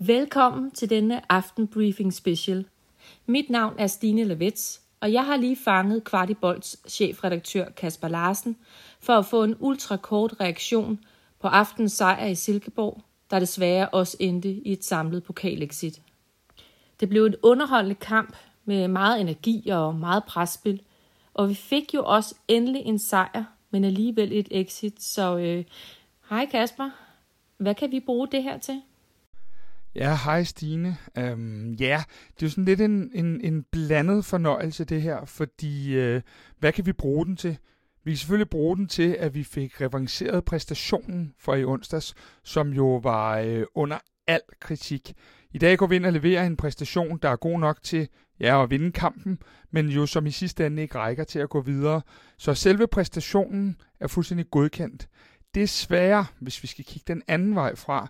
Velkommen til denne aftenbriefing special. Mit navn er Stine Levets, og jeg har lige fanget Kvartibolds chefredaktør Kasper Larsen for at få en ultrakort reaktion på aftens sejr i Silkeborg, der desværre også endte i et samlet pokalexit. Det blev en underholdende kamp med meget energi og meget presspil, og vi fik jo også endelig en sejr, men alligevel et exit. Så øh, hej Kasper, hvad kan vi bruge det her til? Ja, hej Stine. Øhm, ja, det er jo sådan lidt en, en, en blandet fornøjelse det her, fordi øh, hvad kan vi bruge den til? Vi kan selvfølgelig bruge den til, at vi fik revanceret præstationen for i onsdags, som jo var øh, under al kritik. I dag går vi ind og leverer en præstation, der er god nok til ja, at vinde kampen, men jo som i sidste ende ikke rækker til at gå videre. Så selve præstationen er fuldstændig godkendt. Det hvis vi skal kigge den anden vej fra,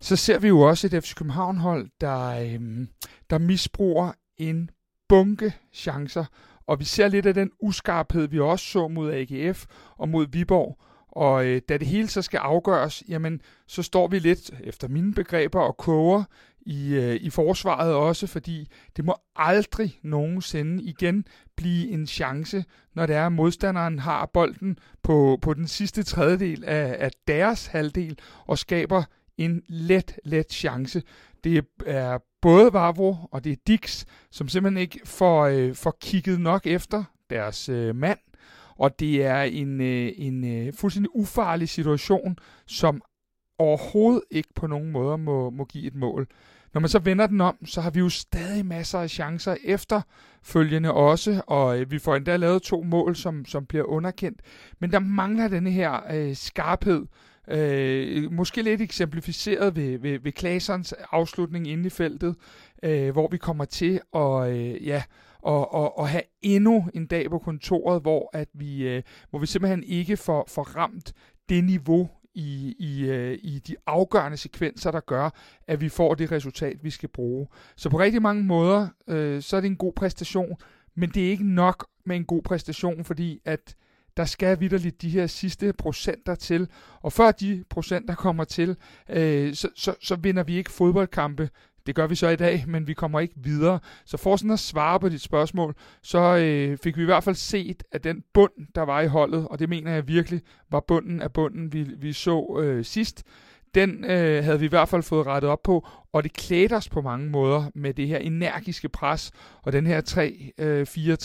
så ser vi jo også et FC København-hold, der, øh, der misbruger en bunke chancer, og vi ser lidt af den uskarphed, vi også så mod AGF og mod Viborg. Og øh, da det hele så skal afgøres, jamen, så står vi lidt, efter mine begreber, og koger i, øh, i forsvaret også, fordi det må aldrig nogensinde igen blive en chance, når det er, at modstanderen har bolden på, på den sidste tredjedel af, af deres halvdel og skaber en let, let chance. Det er både Vavro og det er Dix, som simpelthen ikke får, øh, får kigget nok efter deres øh, mand. Og det er en, øh, en øh, fuldstændig ufarlig situation, som overhovedet ikke på nogen måde må, må give et mål. Når man så vender den om, så har vi jo stadig masser af chancer efterfølgende også, og øh, vi får endda lavet to mål, som, som bliver underkendt. Men der mangler denne her øh, skarphed, Øh, måske lidt eksemplificeret ved, ved, ved Klaserns afslutning inde i feltet, øh, hvor vi kommer til at, øh, ja, og, og, og have endnu en dag på kontoret, hvor, at vi, øh, hvor vi simpelthen ikke får, får ramt det niveau i, i, øh, i de afgørende sekvenser, der gør, at vi får det resultat, vi skal bruge. Så på rigtig mange måder, øh, så er det en god præstation, men det er ikke nok med en god præstation, fordi at der skal vidderligt de her sidste procenter til. Og før de procenter kommer til, øh, så, så, så vinder vi ikke fodboldkampe. Det gør vi så i dag, men vi kommer ikke videre. Så for sådan at svare på dit spørgsmål, så øh, fik vi i hvert fald set, at den bund, der var i holdet, og det mener jeg virkelig var bunden af bunden, vi, vi så øh, sidst, den øh, havde vi i hvert fald fået rettet op på, og det klædte os på mange måder med det her energiske pres, og den her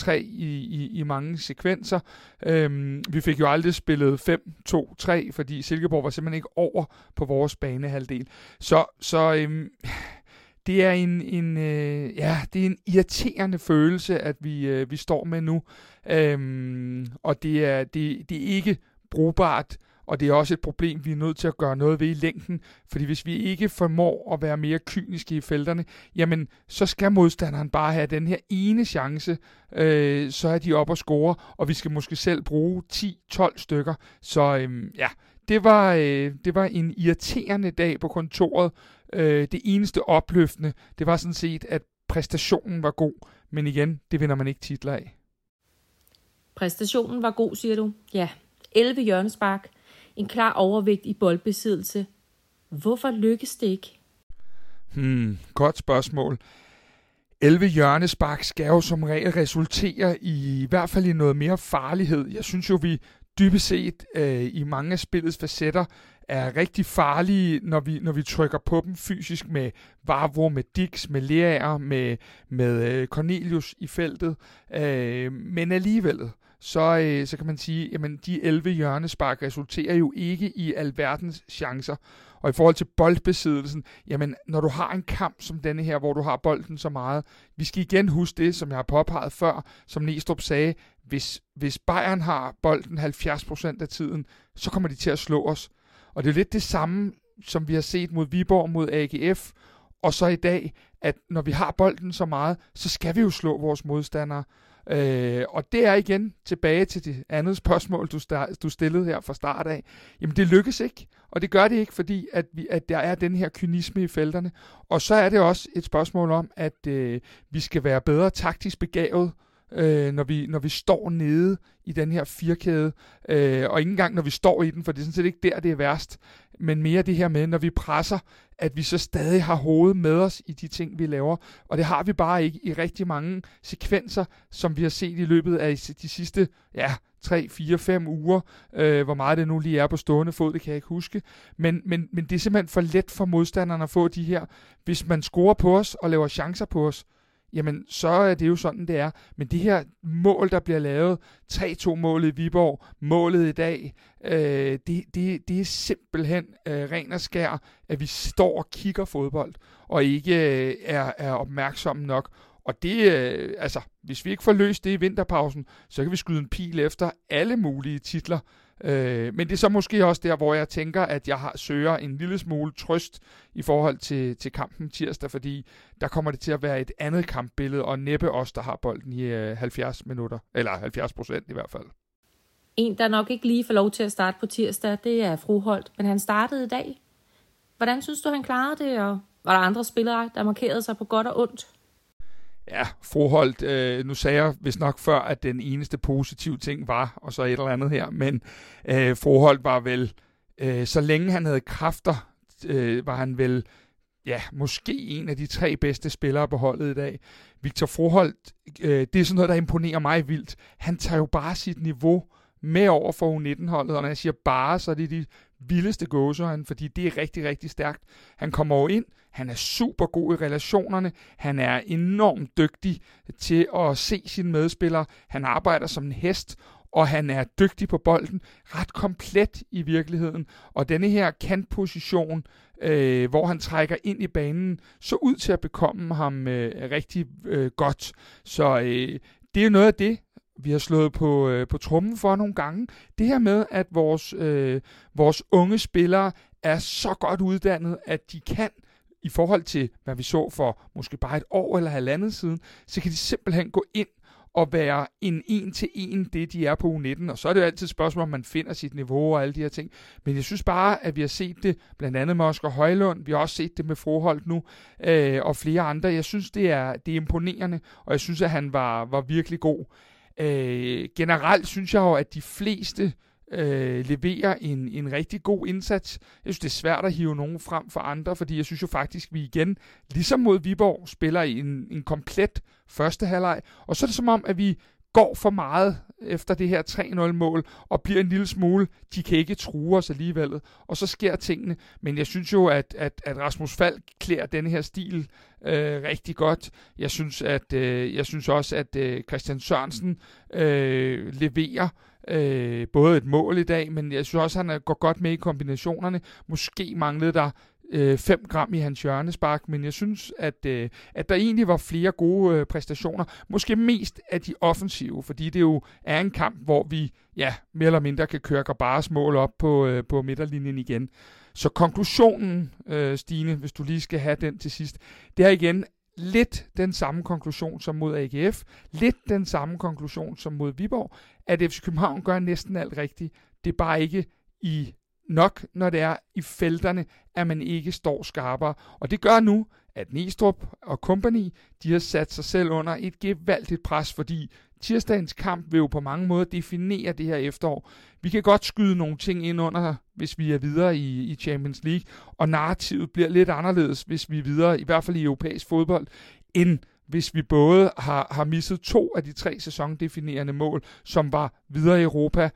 3-4-3 øh, i, i, i mange sekvenser. Øhm, vi fik jo aldrig spillet 5-2-3, fordi Silkeborg var simpelthen ikke over på vores banehalvdel. Så, så øhm, det er en, en øh, ja, det er en irriterende følelse, at vi, øh, vi står med nu. Øhm, og det er, det, det er ikke brugbart og det er også et problem, vi er nødt til at gøre noget ved i længden, fordi hvis vi ikke formår at være mere kyniske i felterne, jamen så skal modstanderen bare have den her ene chance, øh, så er de op og score, og vi skal måske selv bruge 10-12 stykker. Så øh, ja, det var, øh, det var en irriterende dag på kontoret. Øh, det eneste opløftende, det var sådan set, at præstationen var god, men igen, det vinder man ikke titler af. Præstationen var god, siger du. Ja, 11 hjørnespark, en klar overvægt i boldbesiddelse. Hvorfor lykkes det ikke? Hmm, godt spørgsmål. 11 hjørnespark skal jo som regel resultere i, i hvert fald i noget mere farlighed. Jeg synes jo, vi dybest set øh, i mange af spillets facetter er rigtig farlige, når vi, når vi trykker på dem fysisk med Vavro, med Dix, med Leaer, med, med øh, Cornelius i feltet. Øh, men alligevel, så, øh, så kan man sige, at de 11 hjørnespark resulterer jo ikke i alverdens chancer. Og i forhold til boldbesiddelsen, jamen når du har en kamp som denne her, hvor du har bolden så meget, vi skal igen huske det, som jeg har påpeget før, som Næstrup sagde, hvis, hvis Bayern har bolden 70% af tiden, så kommer de til at slå os. Og det er lidt det samme, som vi har set mod Viborg, mod AGF, og så i dag, at når vi har bolden så meget, så skal vi jo slå vores modstandere. Øh, og det er igen tilbage til det andet spørgsmål, du, start, du stillede her fra start af. Jamen det lykkes ikke, og det gør det ikke, fordi at, vi, at der er den her kynisme i felterne. Og så er det også et spørgsmål om, at øh, vi skal være bedre taktisk begavet øh, når, vi, når vi står nede i den her firkæde, øh, og ikke engang når vi står i den, for det er sådan set ikke der, det er værst, men mere det her med, når vi presser, at vi så stadig har hovedet med os i de ting, vi laver. Og det har vi bare ikke i rigtig mange sekvenser, som vi har set i løbet af de sidste, ja, 3, 4, 5 uger. Øh, hvor meget det nu lige er på stående fod, det kan jeg ikke huske. Men, men, men det er simpelthen for let for modstanderne at få de her. Hvis man scorer på os og laver chancer på os, jamen så er det jo sådan, det er. Men det her mål, der bliver lavet, 3-2-målet i Viborg, målet i dag, øh, det, det, det er simpelthen øh, ren og skær, at vi står og kigger fodbold, og ikke øh, er, er opmærksomme nok. Og det, øh, altså, hvis vi ikke får løst det i vinterpausen, så kan vi skyde en pil efter alle mulige titler. Øh, men det er så måske også der, hvor jeg tænker, at jeg har, søger en lille smule trøst i forhold til, til kampen tirsdag, fordi der kommer det til at være et andet kampbillede, og næppe os, der har bolden i øh, 70 minutter, eller 70 procent i hvert fald. En, der nok ikke lige får lov til at starte på tirsdag, det er Fruholdt, men han startede i dag. Hvordan synes du, han klarede det, og var der andre spillere, der markerede sig på godt og ondt? Ja, Froholt, øh, nu sagde jeg vist nok før, at den eneste positive ting var, og så et eller andet her, men øh, Froholt var vel, øh, så længe han havde kræfter, øh, var han vel, ja, måske en af de tre bedste spillere på holdet i dag. Victor Froholt, øh, det er sådan noget, der imponerer mig vildt. Han tager jo bare sit niveau med over for U19-holdet, og når jeg siger bare, så er det de vildeste gåsehøjne, fordi det er rigtig, rigtig stærkt. Han kommer over ind, han er super god i relationerne, han er enormt dygtig til at se sine medspillere, han arbejder som en hest, og han er dygtig på bolden, ret komplet i virkeligheden. Og denne her kantposition, øh, hvor han trækker ind i banen, så ud til at bekomme ham øh, rigtig øh, godt. Så øh, det er noget af det, vi har slået på, øh, på trummen for nogle gange. Det her med, at vores, øh, vores unge spillere er så godt uddannet, at de kan i forhold til, hvad vi så for måske bare et år eller halvandet siden, så kan de simpelthen gå ind og være en en til en det, de er på U19. Og så er det jo altid et spørgsmål, om man finder sit niveau og alle de her ting. Men jeg synes bare, at vi har set det blandt andet med Oscar Højlund. Vi har også set det med Froholt nu øh, og flere andre. Jeg synes, det er, det er imponerende, og jeg synes, at han var, var virkelig god. Øh, generelt synes jeg jo, at de fleste øh, leverer en, en rigtig god indsats. Jeg synes, det er svært at hive nogen frem for andre, fordi jeg synes jo faktisk, at vi igen, ligesom mod Viborg, spiller i en, en komplet første halvleg. Og så er det som om, at vi går for meget efter det her 3-0-mål, og bliver en lille smule, de kan ikke true os alligevel, og så sker tingene. Men jeg synes jo, at, at, at Rasmus Falk klæder denne her stil øh, rigtig godt. Jeg synes, at, øh, jeg synes også, at øh, Christian Sørensen øh, leverer øh, både et mål i dag, men jeg synes også, at han går godt med i kombinationerne. Måske manglede der Øh, 5 gram i hans hjørnespark, men jeg synes, at, øh, at der egentlig var flere gode øh, præstationer. Måske mest af de offensive, fordi det jo er en kamp, hvor vi ja, mere eller mindre kan køre Grabares mål op på, øh, på midterlinjen igen. Så konklusionen, øh, Stine, hvis du lige skal have den til sidst, det er igen lidt den samme konklusion som mod AGF, lidt den samme konklusion som mod Viborg, at FC København gør næsten alt rigtigt. Det er bare ikke i nok, når det er i felterne, at man ikke står skarpere. Og det gør nu, at Næstrup og company, de har sat sig selv under et gevaldigt pres, fordi tirsdagens kamp vil jo på mange måder definere det her efterår. Vi kan godt skyde nogle ting ind under, hvis vi er videre i, i Champions League, og narrativet bliver lidt anderledes, hvis vi er videre, i hvert fald i europæisk fodbold, end hvis vi både har, har misset to af de tre sæsondefinerende mål, som var videre i Europa,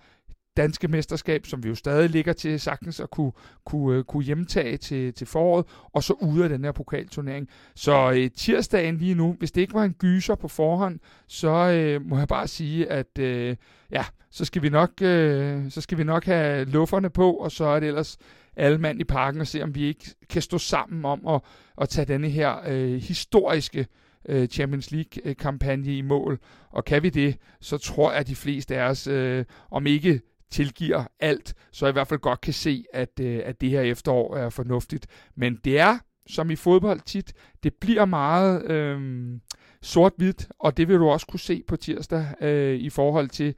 danske mesterskab, som vi jo stadig ligger til sagtens at kunne, kunne, øh, kunne hjemtage til, til foråret, og så ude af den her pokalturnering. Så øh, tirsdagen lige nu, hvis det ikke var en gyser på forhånd, så øh, må jeg bare sige, at øh, ja, så skal, vi nok, øh, så skal vi nok have lufferne på, og så er det ellers alle mand i parken og se, om vi ikke kan stå sammen om at, at tage denne her øh, historiske øh, Champions League-kampagne i mål. Og kan vi det, så tror jeg, at de fleste af os, øh, om ikke tilgiver alt, så jeg i hvert fald godt kan se, at, øh, at det her efterår er fornuftigt. Men det er, som i fodbold tit, det bliver meget øh, sort-hvidt, og det vil du også kunne se på tirsdag øh, i forhold til,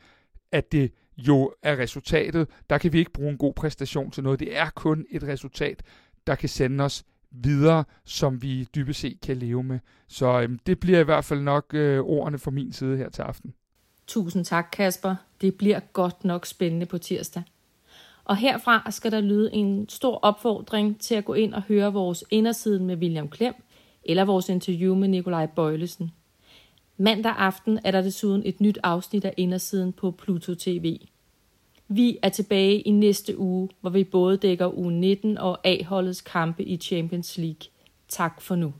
at det jo er resultatet. Der kan vi ikke bruge en god præstation til noget. Det er kun et resultat, der kan sende os videre, som vi dybest set kan leve med. Så øhm, det bliver i hvert fald nok øh, ordene fra min side her til aften. Tusind tak, Kasper. Det bliver godt nok spændende på tirsdag. Og herfra skal der lyde en stor opfordring til at gå ind og høre vores indersiden med William Klem, eller vores interview med Nikolaj Bøjlesen. Mandag aften er der desuden et nyt afsnit af Indersiden på Pluto TV. Vi er tilbage i næste uge, hvor vi både dækker u 19 og A-holdets kampe i Champions League. Tak for nu.